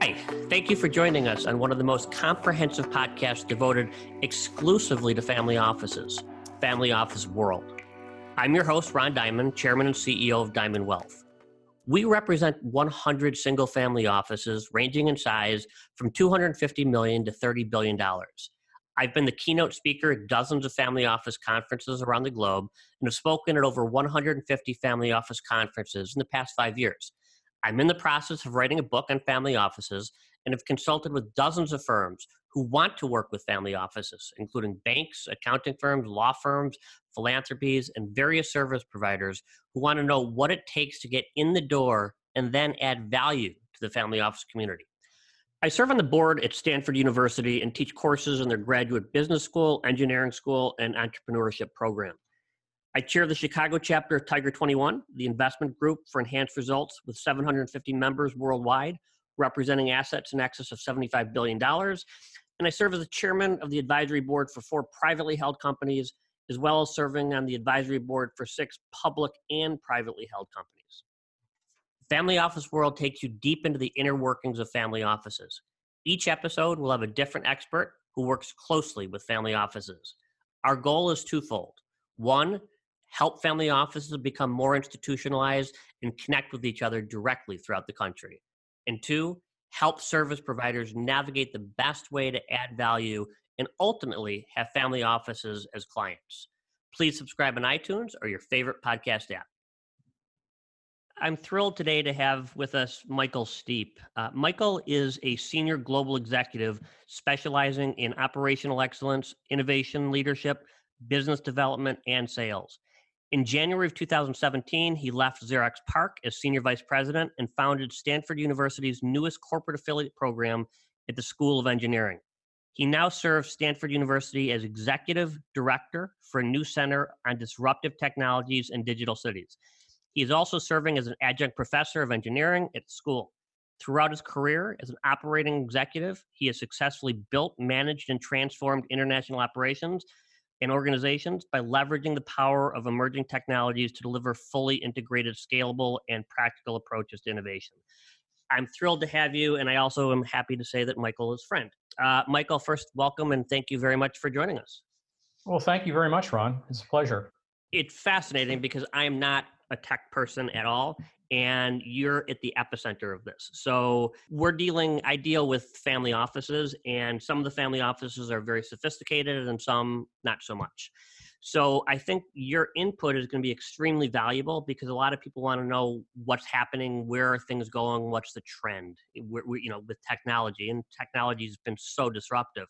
Hi, thank you for joining us on one of the most comprehensive podcasts devoted exclusively to family offices, Family Office World. I'm your host, Ron Diamond, Chairman and CEO of Diamond Wealth. We represent 100 single family offices ranging in size from 250 million to 30 billion dollars. I've been the keynote speaker at dozens of family office conferences around the globe and have spoken at over 150 family office conferences in the past five years. I'm in the process of writing a book on family offices and have consulted with dozens of firms who want to work with family offices, including banks, accounting firms, law firms, philanthropies, and various service providers who want to know what it takes to get in the door and then add value to the family office community. I serve on the board at Stanford University and teach courses in their graduate business school, engineering school, and entrepreneurship program. I chair the Chicago chapter of Tiger 21, the investment group for enhanced results with 750 members worldwide, representing assets in excess of $75 billion. And I serve as the chairman of the advisory board for four privately held companies, as well as serving on the advisory board for six public and privately held companies. Family Office World takes you deep into the inner workings of family offices. Each episode will have a different expert who works closely with family offices. Our goal is twofold. One, help family offices become more institutionalized and connect with each other directly throughout the country. And two, help service providers navigate the best way to add value and ultimately have family offices as clients. Please subscribe on iTunes or your favorite podcast app. I'm thrilled today to have with us Michael Steep. Uh, Michael is a senior global executive specializing in operational excellence, innovation leadership, business development, and sales. In January of 2017, he left Xerox PARC as senior vice president and founded Stanford University's newest corporate affiliate program at the School of Engineering. He now serves Stanford University as executive director for a new center on disruptive technologies and digital cities. He is also serving as an adjunct professor of engineering at the school. Throughout his career as an operating executive, he has successfully built, managed, and transformed international operations and organizations by leveraging the power of emerging technologies to deliver fully integrated, scalable, and practical approaches to innovation. I'm thrilled to have you, and I also am happy to say that Michael is friend. Uh, Michael, first, welcome and thank you very much for joining us. Well, thank you very much, Ron. It's a pleasure. It's fascinating because I'm not a tech person at all and you're at the epicenter of this. So we're dealing i deal with family offices and some of the family offices are very sophisticated and some not so much. So i think your input is going to be extremely valuable because a lot of people want to know what's happening where are things going what's the trend eh, we're, we, you know with technology and technology has been so disruptive.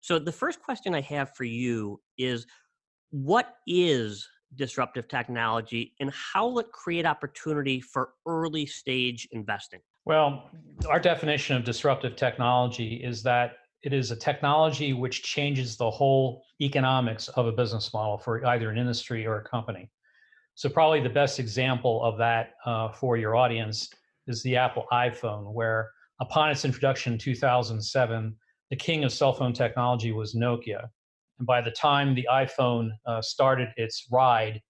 So the first question i have for you is what is disruptive technology and how will it create opportunity for early stage investing? Well, our definition of disruptive technology is that it is a technology which changes the whole economics of a business model for either an industry or a company. So, probably the best example of that uh, for your audience is the Apple iPhone, where upon its introduction in 2007, the king of cell phone technology was Nokia. And by the time the iPhone uh, started its ride,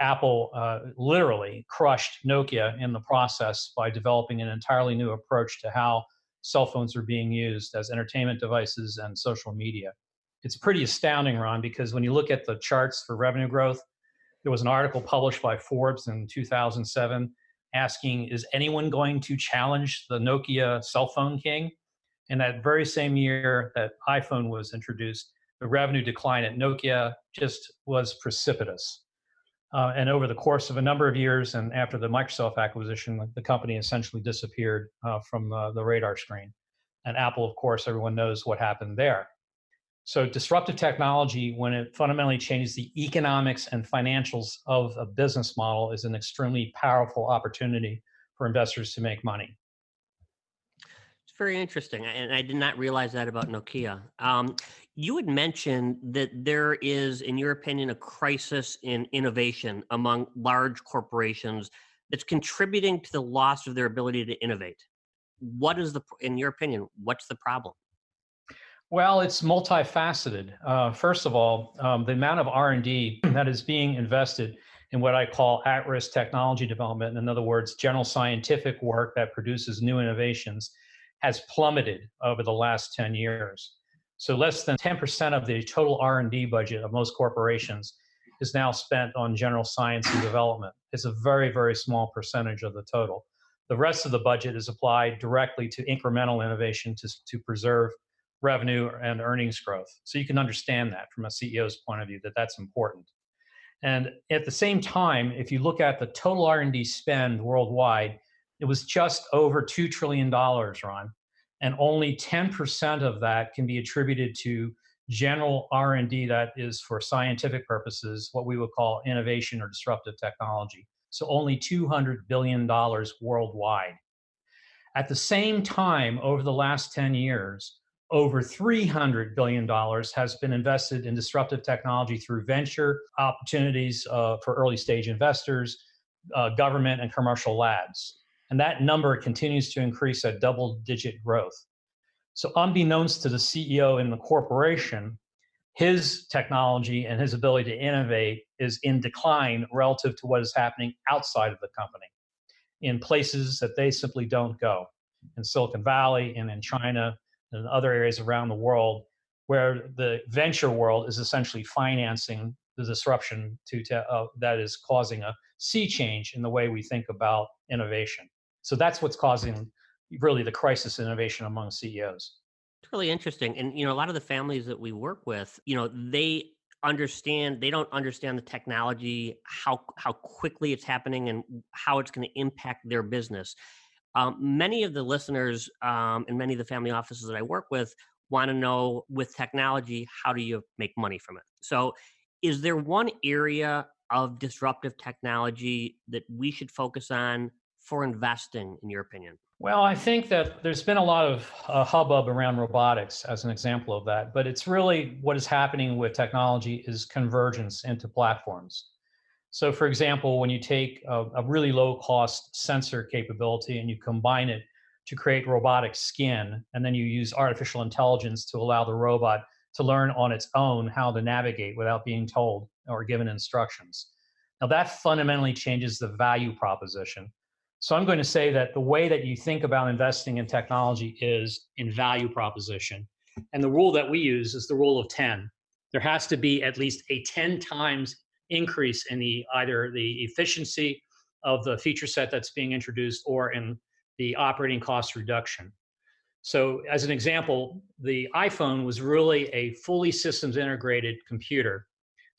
Apple uh, literally crushed Nokia in the process by developing an entirely new approach to how cell phones are being used as entertainment devices and social media. It's pretty astounding, Ron, because when you look at the charts for revenue growth, there was an article published by Forbes in 2007 asking, Is anyone going to challenge the Nokia cell phone king? And that very same year that iPhone was introduced, the revenue decline at Nokia just was precipitous. Uh, and over the course of a number of years, and after the Microsoft acquisition, the company essentially disappeared uh, from uh, the radar screen. And Apple, of course, everyone knows what happened there. So, disruptive technology, when it fundamentally changes the economics and financials of a business model, is an extremely powerful opportunity for investors to make money very interesting, and I did not realize that about Nokia. Um, you had mentioned that there is, in your opinion, a crisis in innovation among large corporations that's contributing to the loss of their ability to innovate. What is the, in your opinion, what's the problem? Well, it's multifaceted. Uh, first of all, um, the amount of R&D that is being invested in what I call at-risk technology development, in other words, general scientific work that produces new innovations, has plummeted over the last 10 years. So less than 10% of the total R&D budget of most corporations is now spent on general science and development. It's a very, very small percentage of the total. The rest of the budget is applied directly to incremental innovation to, to preserve revenue and earnings growth. So you can understand that from a CEO's point of view that that's important. And at the same time, if you look at the total R&D spend worldwide, it was just over $2 trillion, Ron. And only 10% of that can be attributed to general R&D that is for scientific purposes, what we would call innovation or disruptive technology. So only $200 billion worldwide. At the same time, over the last 10 years, over $300 billion has been invested in disruptive technology through venture opportunities uh, for early stage investors, uh, government, and commercial labs. And that number continues to increase at double digit growth. So, unbeknownst to the CEO in the corporation, his technology and his ability to innovate is in decline relative to what is happening outside of the company in places that they simply don't go in Silicon Valley and in China and other areas around the world where the venture world is essentially financing the disruption to uh, that is causing a sea change in the way we think about innovation. So that's what's causing really the crisis innovation among CEOs. It's really interesting. And you know, a lot of the families that we work with, you know, they understand they don't understand the technology how how quickly it's happening and how it's going to impact their business um, many of the listeners um, and many of the family offices that i work with want to know with technology how do you make money from it so is there one area of disruptive technology that we should focus on for investing in your opinion well, I think that there's been a lot of uh, hubbub around robotics as an example of that, but it's really what is happening with technology is convergence into platforms. So, for example, when you take a, a really low cost sensor capability and you combine it to create robotic skin, and then you use artificial intelligence to allow the robot to learn on its own how to navigate without being told or given instructions. Now, that fundamentally changes the value proposition so I'm going to say that the way that you think about investing in technology is in value proposition. And the rule that we use is the rule of 10. There has to be at least a 10 times increase in the either the efficiency of the feature set that's being introduced or in the operating cost reduction. So as an example, the iPhone was really a fully systems integrated computer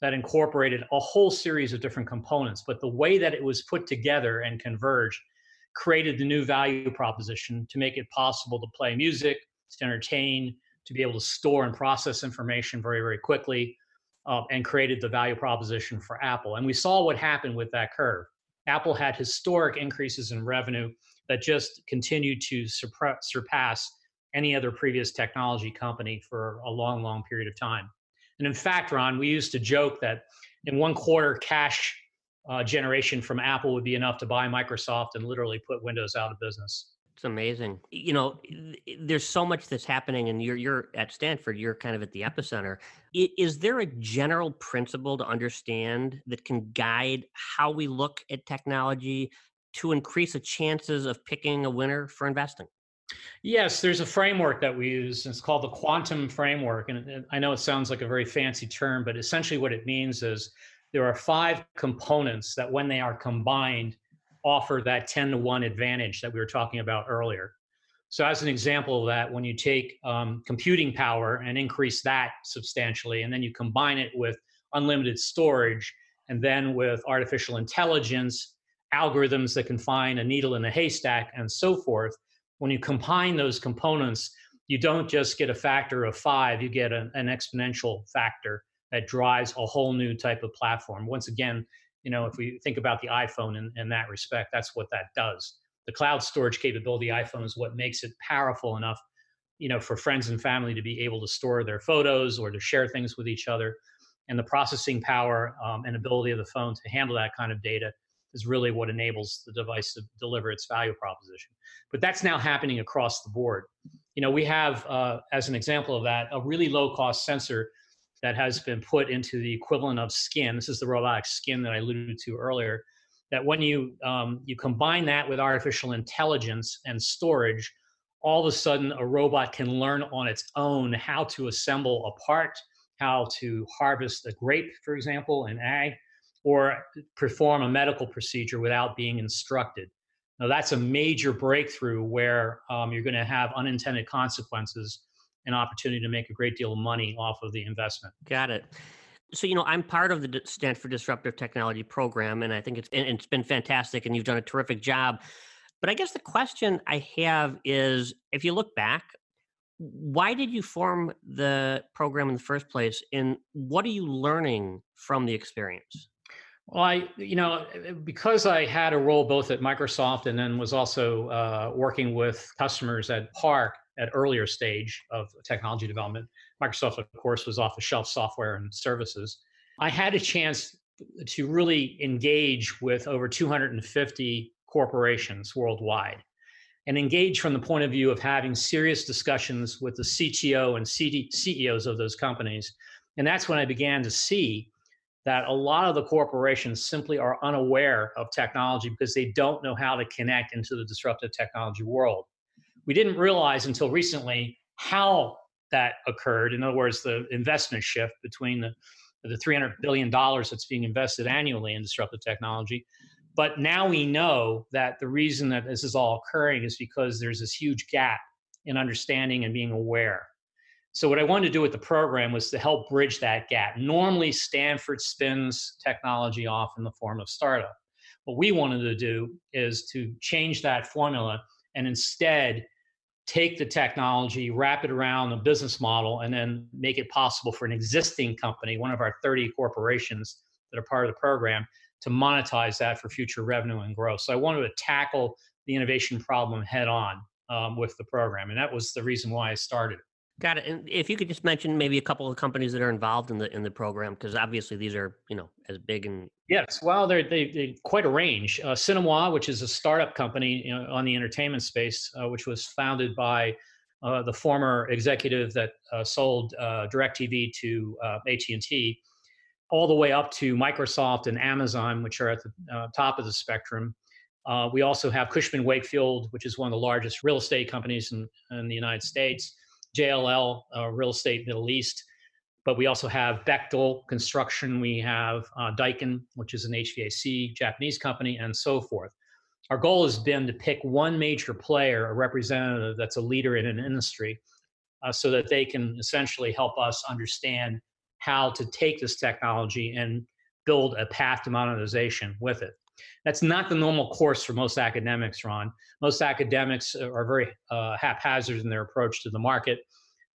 that incorporated a whole series of different components. But the way that it was put together and converged created the new value proposition to make it possible to play music, to entertain, to be able to store and process information very, very quickly, uh, and created the value proposition for Apple. And we saw what happened with that curve. Apple had historic increases in revenue that just continued to surpass any other previous technology company for a long, long period of time. And in fact, Ron, we used to joke that in one quarter, cash uh, generation from Apple would be enough to buy Microsoft and literally put Windows out of business. It's amazing. You know, there's so much that's happening, and you're you're at Stanford. You're kind of at the epicenter. Is there a general principle to understand that can guide how we look at technology to increase the chances of picking a winner for investing? Yes, there's a framework that we use. It's called the quantum framework. And I know it sounds like a very fancy term, but essentially what it means is there are five components that, when they are combined, offer that 10 to 1 advantage that we were talking about earlier. So, as an example of that, when you take um, computing power and increase that substantially, and then you combine it with unlimited storage, and then with artificial intelligence, algorithms that can find a needle in a haystack, and so forth, when you combine those components, you don't just get a factor of five, you get an, an exponential factor that drives a whole new type of platform. Once again, you know, if we think about the iPhone in, in that respect, that's what that does. The cloud storage capability iPhone is what makes it powerful enough, you know, for friends and family to be able to store their photos or to share things with each other. And the processing power um, and ability of the phone to handle that kind of data is really what enables the device to deliver its value proposition. But that's now happening across the board. You know, we have, uh, as an example of that, a really low cost sensor that has been put into the equivalent of skin. This is the robotic skin that I alluded to earlier. That when you um, you combine that with artificial intelligence and storage, all of a sudden a robot can learn on its own how to assemble a part, how to harvest a grape, for example, an ag, or perform a medical procedure without being instructed. Now, that's a major breakthrough where um, you're going to have unintended consequences and opportunity to make a great deal of money off of the investment. Got it. So, you know, I'm part of the Stanford Disruptive Technology program, and I think it's, it's been fantastic, and you've done a terrific job. But I guess the question I have is if you look back, why did you form the program in the first place? And what are you learning from the experience? Well, I, you know, because I had a role both at Microsoft and then was also uh, working with customers at PARC at earlier stage of technology development. Microsoft, of course, was off the shelf software and services. I had a chance to really engage with over 250 corporations worldwide and engage from the point of view of having serious discussions with the CTO and CD, CEOs of those companies. And that's when I began to see that a lot of the corporations simply are unaware of technology because they don't know how to connect into the disruptive technology world. We didn't realize until recently how that occurred. In other words, the investment shift between the, the $300 billion that's being invested annually in disruptive technology but now we know that the reason that this is all occurring is because there's this huge gap in understanding and being aware. So, what I wanted to do with the program was to help bridge that gap. Normally, Stanford spins technology off in the form of startup. What we wanted to do is to change that formula and instead take the technology, wrap it around a business model, and then make it possible for an existing company, one of our 30 corporations that are part of the program, to monetize that for future revenue and growth. So I wanted to tackle the innovation problem head on um, with the program, and that was the reason why I started. Got it. And if you could just mention maybe a couple of companies that are involved in the in the program, because obviously these are you know as big and yes, well they're they they quite a range. Uh, Cinema, which is a startup company you know, on the entertainment space, uh, which was founded by uh, the former executive that uh, sold uh, DirecTV to uh, AT and T, all the way up to Microsoft and Amazon, which are at the uh, top of the spectrum. Uh, we also have Cushman Wakefield, which is one of the largest real estate companies in, in the United States, JLL, uh, Real Estate Middle East. But we also have Bechtel Construction, we have uh, Daikin, which is an HVAC Japanese company, and so forth. Our goal has been to pick one major player, a representative that's a leader in an industry, uh, so that they can essentially help us understand how to take this technology and build a path to monetization with it. That's not the normal course for most academics, Ron. Most academics are very uh, haphazard in their approach to the market.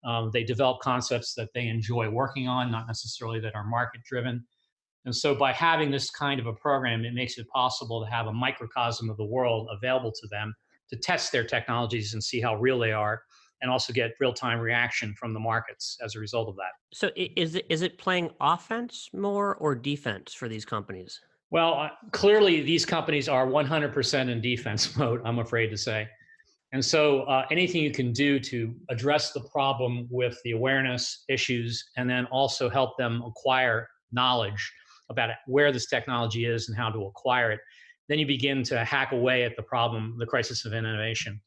Um, they develop concepts that they enjoy working on, not necessarily that are market driven. And so, by having this kind of a program, it makes it possible to have a microcosm of the world available to them to test their technologies and see how real they are and also get real time reaction from the markets as a result of that. So is it is it playing offense more or defense for these companies? Well, uh, clearly these companies are 100% in defense mode, I'm afraid to say. And so uh, anything you can do to address the problem with the awareness issues and then also help them acquire knowledge about where this technology is and how to acquire it, then you begin to hack away at the problem, the crisis of innovation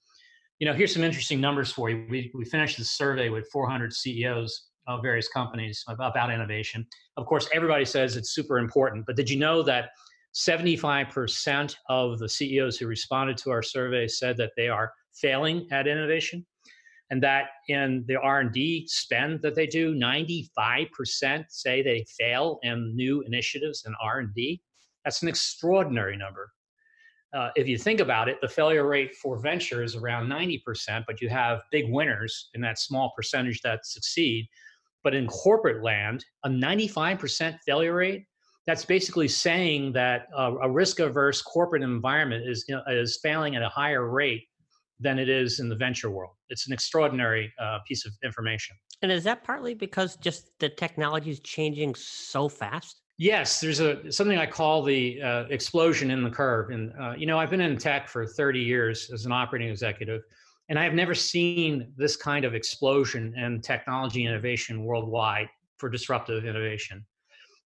you know, here's some interesting numbers for you. We, we finished the survey with 400 CEOs of various companies about innovation. Of course, everybody says it's super important, but did you know that 75% of the CEOs who responded to our survey said that they are failing at innovation? And that in the R&D spend that they do, 95% say they fail in new initiatives in R&D. That's an extraordinary number uh, if you think about it, the failure rate for venture is around 90%, but you have big winners in that small percentage that succeed. But in corporate land, a 95% failure rate, that's basically saying that uh, a risk averse corporate environment is, you know, is failing at a higher rate than it is in the venture world. It's an extraordinary uh, piece of information. And is that partly because just the technology is changing so fast? Yes, there's a something I call the uh, explosion in the curve. And uh, you know, I've been in tech for 30 years as an operating executive, and I have never seen this kind of explosion in technology innovation worldwide for disruptive innovation.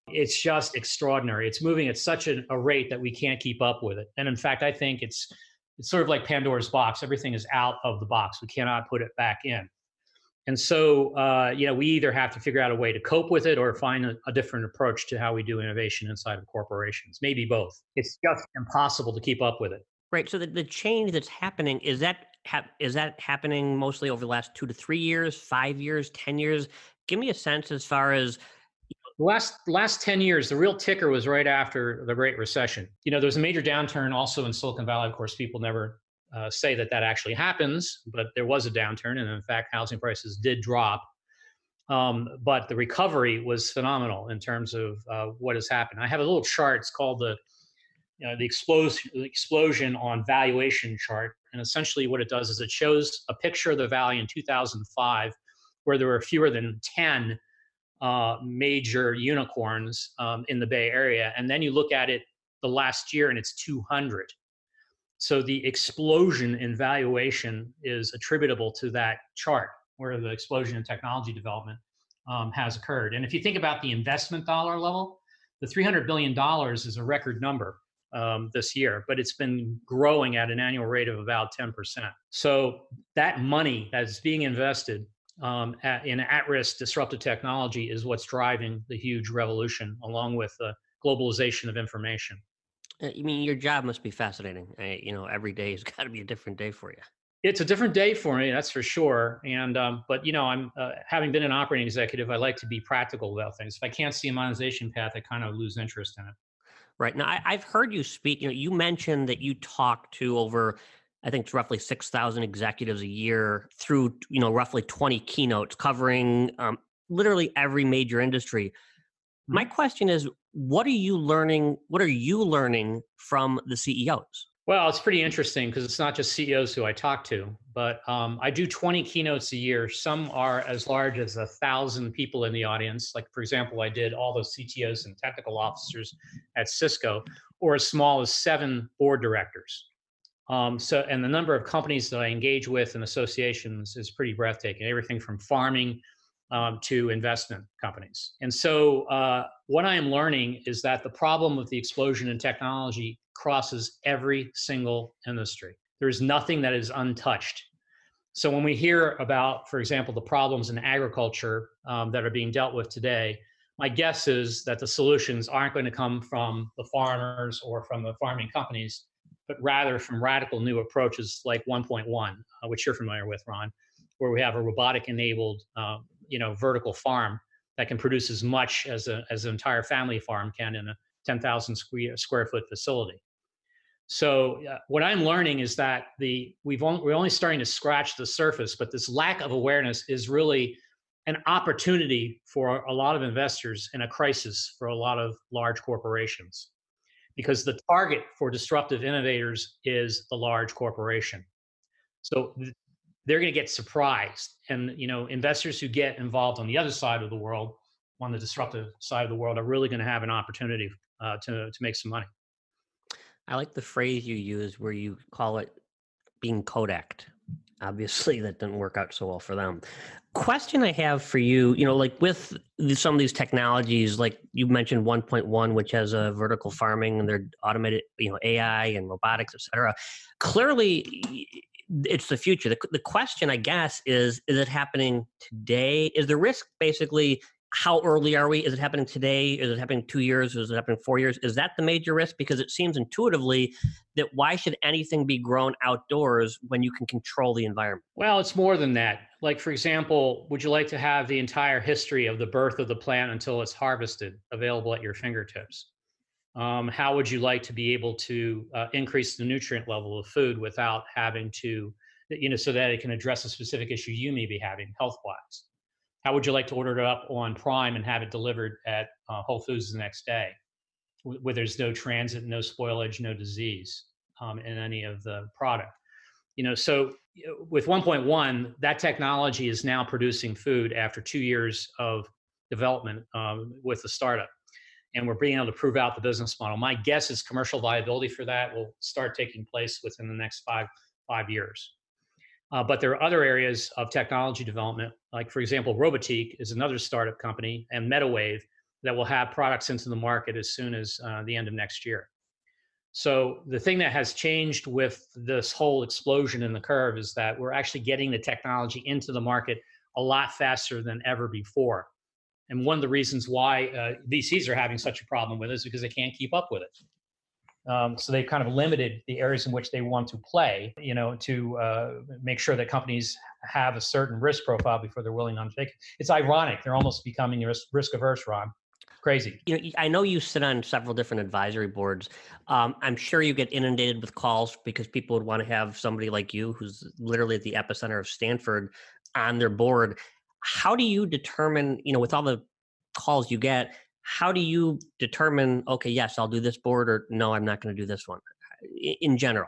It's just extraordinary. It's moving at such a, a rate that we can't keep up with it. And in fact, I think it's it's sort of like Pandora's box. Everything is out of the box. We cannot put it back in. And so, uh, you know, we either have to figure out a way to cope with it or find a, a, different approach to how we do innovation inside of corporations. Maybe both. It's just impossible to keep up with it. Right. So the, the change that's happening is that ha- is that happening mostly over the last two to three years, five years, ten years? Give me a sense as far as last last 10 years the real ticker was right after the great recession you know there was a major downturn also in silicon valley of course people never uh, say that that actually happens, but there was a downturn, and in fact, housing prices did drop. Um, but the recovery was phenomenal in terms of uh, what has happened. I have a little chart. It's called the you know, the explosion, the explosion on valuation chart, and essentially what it does is it shows a picture of the valley in 2005, where there were fewer than 10 uh, major unicorns um, in the Bay Area, and then you look at it the last year, and it's 200. So the explosion in valuation is attributable to that chart where the explosion in technology development um, has occurred. And if you think about the investment dollar level, the $300 billion is a record number um, this year, but it's been growing at an annual rate of about 10%. So that money that's being invested um, at, in at-risk disruptive technology is what's driving the huge revolution, along with the globalization of information. Uh, I mean, your job must be fascinating. I, you know, every day has got to be a different day for you. It's a different day for me, that's for sure. And um, but you know, I'm uh, having been an operating executive, I like to be practical about things. If I can't see a monetization path, I kind of lose interest in it. Right now, I, I've heard you speak. You know, you mentioned that you talk to over I think it's roughly 6,000 executives a year through, you know, roughly 20 keynotes covering um, literally every major industry. My mm-hmm. question is what are you learning? What are you learning from the CEOs? Well, it's pretty interesting because it's not just CEOs who I talk to, but um, I do 20 keynotes a year. Some are as large as a thousand people in the audience. Like, for example, I did all the CTOs and technical officers at Cisco, or as small as seven board directors. Um, so, and the number of companies that I engage with and associations is pretty breathtaking. Everything from farming um, to investment companies. And so, uh, what I am learning is that the problem of the explosion in technology crosses every single industry. There is nothing that is untouched. So, when we hear about, for example, the problems in agriculture um, that are being dealt with today, my guess is that the solutions aren't going to come from the farmers or from the farming companies, but rather from radical new approaches like 1.1, uh, which you're familiar with, Ron, where we have a robotic enabled uh, you know vertical farm that can produce as much as a as an entire family farm can in a 10,000 square, square foot facility. So uh, what I'm learning is that the we've only, we're only starting to scratch the surface, but this lack of awareness is really an opportunity for a lot of investors and a crisis for a lot of large corporations. Because the target for disruptive innovators is the large corporation. So they're going to get surprised. And you know investors who get involved on the other side of the world on the disruptive side of the world are really going to have an opportunity uh, to, to make some money i like the phrase you use where you call it being kodak obviously that didn't work out so well for them question i have for you you know like with some of these technologies like you mentioned 1.1 which has a vertical farming and they're automated you know ai and robotics et cetera clearly it's the future. The, the question, I guess, is is it happening today? Is the risk basically how early are we? Is it happening today? Is it happening two years? Is it happening four years? Is that the major risk? Because it seems intuitively that why should anything be grown outdoors when you can control the environment? Well, it's more than that. Like, for example, would you like to have the entire history of the birth of the plant until it's harvested available at your fingertips? um, how would you like to be able to uh, increase the nutrient level of food without having to you know so that it can address a specific issue you may be having health wise how would you like to order it up on prime and have it delivered at uh, whole foods the next day where there's no transit no spoilage no disease um, in any of the product you know so with 1.1 that technology is now producing food after two years of development um, with the startup and we're being able to prove out the business model. My guess is commercial viability for that will start taking place within the next five five years. Uh, but there are other areas of technology development, like for example, Robotique is another startup company, and MetaWave that will have products into the market as soon as uh, the end of next year. So the thing that has changed with this whole explosion in the curve is that we're actually getting the technology into the market a lot faster than ever before. And one of the reasons why uh, VCs are having such a problem with it is because they can't keep up with it. Um, so they've kind of limited the areas in which they want to play, you know, to uh, make sure that companies have a certain risk profile before they're willing to undertake it. It's ironic; they're almost becoming risk, risk averse, Ron. Crazy. You know, I know you sit on several different advisory boards. Um, I'm sure you get inundated with calls because people would want to have somebody like you, who's literally at the epicenter of Stanford, on their board how do you determine you know with all the calls you get how do you determine okay yes i'll do this board or no i'm not going to do this one in general?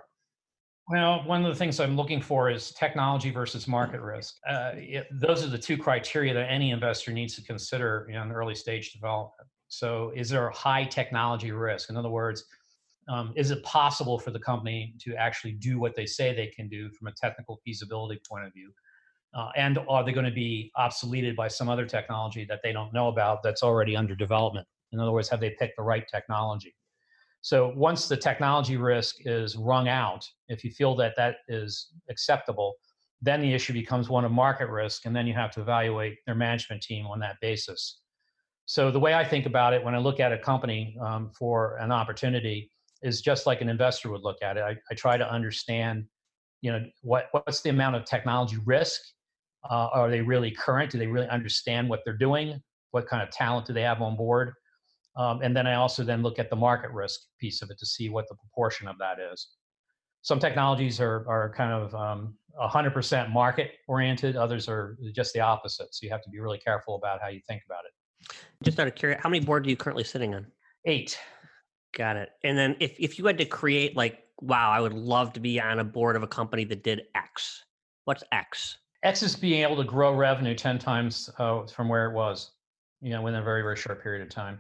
Well one of the things i'm looking for is technology versus market risk. Uh, it, those are the two criteria that any investor needs to consider in early stage development. So is there a high technology risk? In other words um, is it possible for the company to actually do what they say they can do from a technical feasibility point of view uh, and are they going to be obsoleted by some other technology that they don't know about that's already under development? In other words, have they picked the right technology? So once the technology risk is wrung out, if you feel that that is acceptable, then the issue becomes one of market risk, and then you have to evaluate their management team on that basis. So the way I think about it when I look at a company um, for an opportunity is just like an investor would look at it. I, I try to understand, you know, what what's the amount of technology risk uh, are they really current? Do they really understand what they're doing? What kind of talent do they have on board? Um, and then I also then look at the market risk piece of it to see what the proportion of that is. Some technologies are, are kind of um, 100% market oriented. Others are just the opposite. So you have to be really careful about how you think about it. Just out of curiosity, how many boards are you currently sitting on? Eight. Got it. And then if, if you had to create like, wow, I would love to be on a board of a company that did X. What's X? X is being able to grow revenue 10 times uh, from where it was, you know, within a very, very short period of time.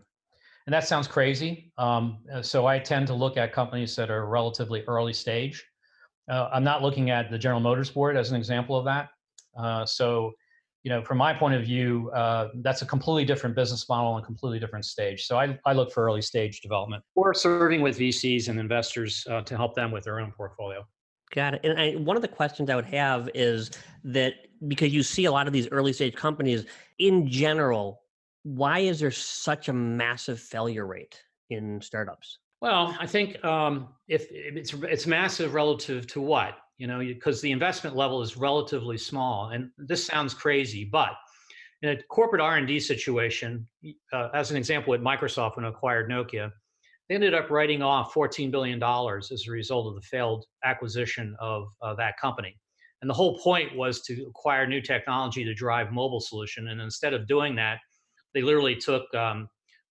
And that sounds crazy. Um, uh, so I tend to look at companies that are relatively early stage. Uh, I'm not looking at the General Motors board as an example of that. Uh, so, you know, from my point of view, uh, that's a completely different business model and completely different stage. So I, I look for early stage development or serving with VCs and investors uh, to help them with their own portfolio. Got it. And I, one of the questions I would have is that because you see a lot of these early stage companies in general, why is there such a massive failure rate in startups? Well, I think um, if, it's it's massive relative to what you know, because the investment level is relatively small, and this sounds crazy, but in a corporate R and D situation, uh, as an example, at Microsoft when acquired Nokia, they ended up writing off $14 billion as a result of the failed acquisition of uh, that company. And the whole point was to acquire new technology to drive mobile solution. And instead of doing that, they literally took um,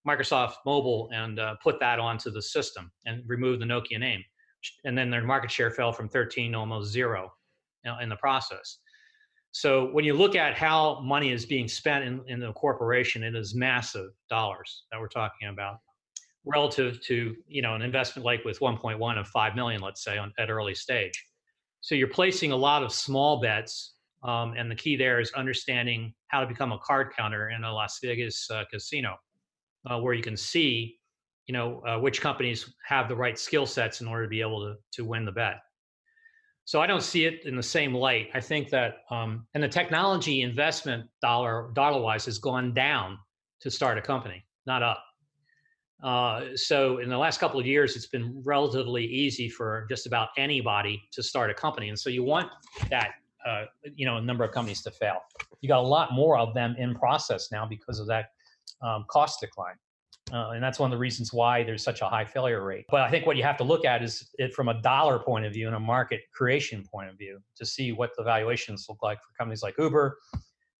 Microsoft Mobile and uh, put that onto the system and removed the Nokia name. And then their market share fell from 13 to almost zero in the process. So when you look at how money is being spent in, in the corporation, it is massive dollars that we're talking about relative to you know an investment like with 1.1 of 5 million let's say on, at early stage. So you're placing a lot of small bets um, and the key there is understanding how to become a card counter in a las vegas uh, casino uh, where you can see you know uh, which companies have the right skill sets in order to be able to, to win the bet. So i don't see it in the same light. I think that um, and the technology investment dollar dollar wise has gone down to start a company not up uh, so in the last couple of years, it's been relatively easy for just about anybody to start a company, and so you want that uh, you know a number of companies to fail. You got a lot more of them in process now because of that um, cost decline. Uh, and that's one of the reasons why there's such a high failure rate. But I think what you have to look at is it from a dollar point of view and a market creation point of view to see what the valuations look like for companies like Uber,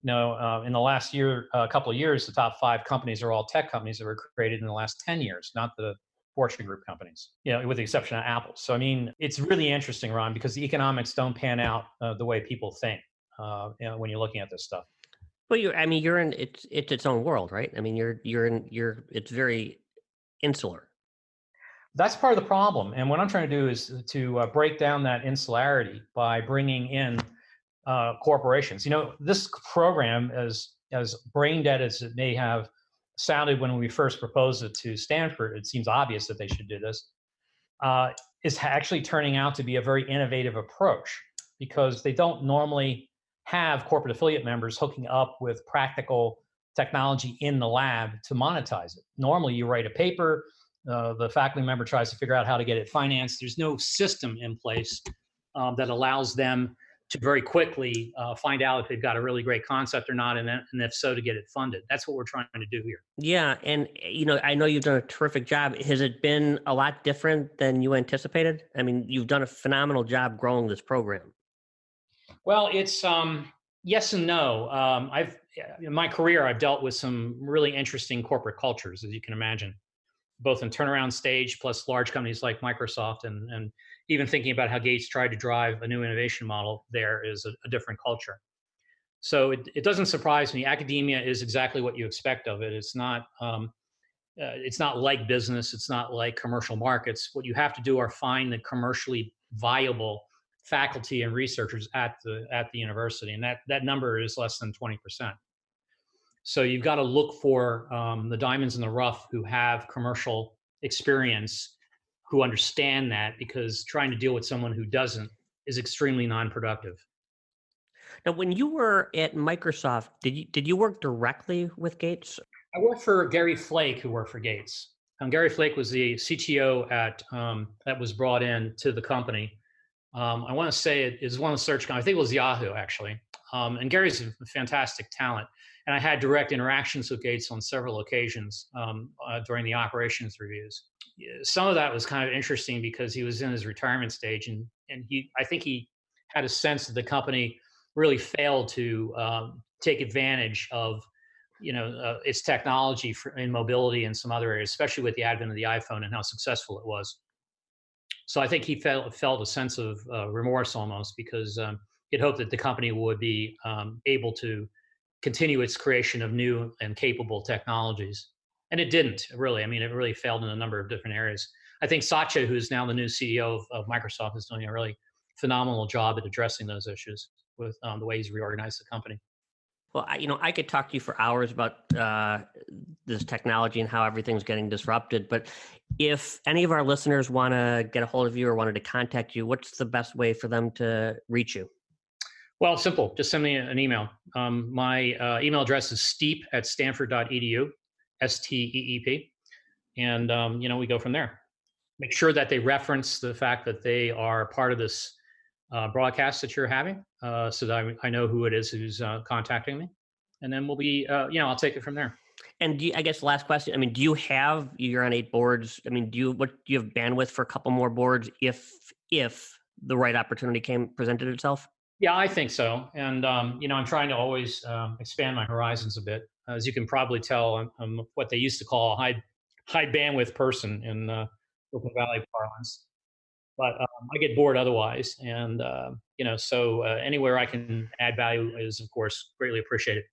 you know, uh, in the last year, a uh, couple of years, the top five companies are all tech companies that were created in the last 10 years, not the Fortune Group companies, you know, with the exception of Apple. So, I mean, it's really interesting, Ron, because the economics don't pan out uh, the way people think uh, you know, when you're looking at this stuff. Well, you're, I mean, you're in, it's, it's its own world, right? I mean, you're, you're in, you're, it's very insular. That's part of the problem. And what I'm trying to do is to uh, break down that insularity by bringing in uh, corporations. You know, this program, as as brain dead as it may have sounded when we first proposed it to Stanford, it seems obvious that they should do this. uh, is actually turning out to be a very innovative approach because they don't normally have corporate affiliate members hooking up with practical technology in the lab to monetize it. Normally, you write a paper, uh, the faculty member tries to figure out how to get it financed. There's no system in place um, that allows them to very quickly uh, find out if they've got a really great concept or not, and, then, and if so, to get it funded. That's what we're trying to do here. Yeah, and you know, I know you've done a terrific job. Has it been a lot different than you anticipated? I mean, you've done a phenomenal job growing this program. Well, it's um, yes and no. Um, I've in my career, I've dealt with some really interesting corporate cultures, as you can imagine, both in turnaround stage plus large companies like Microsoft and and even thinking about how Gates tried to drive a new innovation model there is a, a different culture. So it, it doesn't surprise me. Academia is exactly what you expect of it. It's not um, uh, it's not like business. It's not like commercial markets. What you have to do are find the commercially viable faculty and researchers at the at the university, and that that number is less than twenty percent. So you've got to look for um, the diamonds in the rough who have commercial experience who understand that because trying to deal with someone who doesn't is extremely non-productive. Now, when you were at Microsoft, did you did you work directly with Gates? I worked for Gary Flake, who worked for Gates. Um, Gary Flake was the CTO at um, that was brought in to the company. Um, I want to say it is one of the search companies. I think it was Yahoo actually. Um, and Gary's a fantastic talent. And I had direct interactions with Gates on several occasions um, uh, during the operations reviews some of that was kind of interesting because he was in his retirement stage and and he I think he had a sense that the company really failed to um, take advantage of you know uh, its technology for, in mobility and some other areas, especially with the advent of the iPhone and how successful it was. So I think he felt felt a sense of uh, remorse almost because um, he'd hoped that the company would be um, able to continue its creation of new and capable technologies and it didn't really. I mean, it really failed in a number of different areas. I think Satya, who's now the new CEO of, of Microsoft, is doing a really phenomenal job at addressing those issues with um, the way he's reorganized the company. Well, I, you know, I could talk to you for hours about uh, this technology and how everything's getting disrupted. But if any of our listeners want to get a hold of you or wanted to contact you, what's the best way for them to reach you? Well, simple. Just send me an email. Um, my uh, email address is steep at stanford.edu. S T E E P, and um, you know we go from there. Make sure that they reference the fact that they are part of this uh, broadcast that you're having, uh, so that I, I, know who it is who's uh, contacting me, and then we'll be, uh, you know, I'll take it from there. And you, I guess the last question. I mean, do you have you're on eight boards? I mean, do you what do you have bandwidth for a couple more boards if if the right opportunity came presented itself? Yeah, I think so. And um, you know, I'm trying to always um, expand my horizons a bit as you can probably tell, I'm, I'm what they used to call a high high bandwidth person in uh, Silicon Valley parlance. But um, I get bored otherwise, and uh, you know, so uh, anywhere I can add value is, of course, greatly appreciated.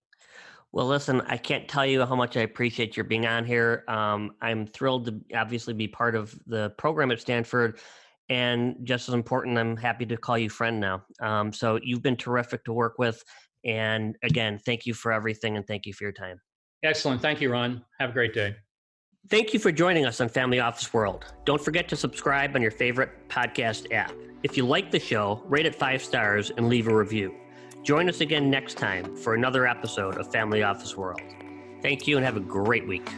Well, listen, I can't tell you how much I appreciate your being on here. Um, I'm thrilled to obviously be part of the program at Stanford. And just as important, I'm happy to call you friend now. Um, so you've been terrific to work with. And again, thank you for everything and thank you for your time. Excellent. Thank you, Ron. Have a great day. Thank you for joining us on Family Office World. Don't forget to subscribe on your favorite podcast app. If you like the show, rate it five stars and leave a review. Join us again next time for another episode of Family Office World. Thank you and have a great week.